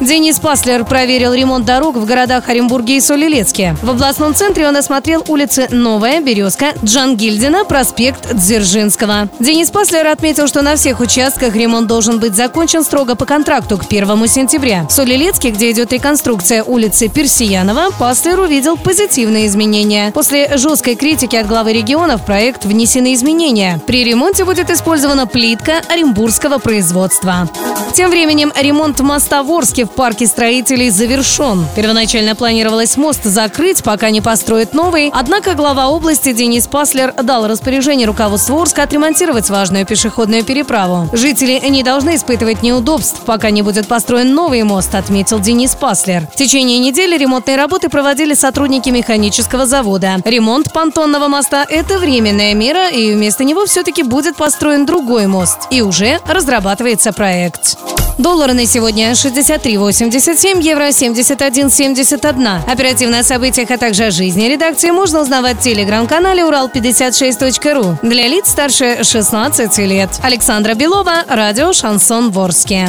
Денис Паслер проверил ремонт дорог в городах Оренбурге и Солилецке. В областном центре он осмотрел улицы Новая, Березка, Джангильдина, проспект Дзержинского. Денис Паслер отметил, что на всех участках ремонт должен быть закончен строго по контракту к 1 сентября. В Солилецке, где идет реконструкция улицы Персиянова, Паслер увидел позитивные изменения. После жесткой критики от главы региона в проект внесены изменения. При ремонте будет использована плитка оренбургского производства. Тем временем ремонт моста в Орске в парке строителей завершен. Первоначально планировалось мост закрыть, пока не построят новый. Однако глава области Денис Паслер дал распоряжение руководству Орска отремонтировать важную пешеходную переправу. Жители не должны испытывать неудобств, пока не будет построен новый мост, отметил Денис Паслер. В течение недели ремонтные работы проводили сотрудники механического завода. Ремонт понтонного моста – это временная мера, и вместо него все-таки будет построен другой мост. И уже разрабатывается проект. Доллары на сегодня 63,87, евро 71,71. Оперативно о событиях, а также о жизни редакции можно узнавать в телеграм-канале Урал56.ру. Для лиц старше 16 лет. Александра Белова, радио «Шансон Ворске».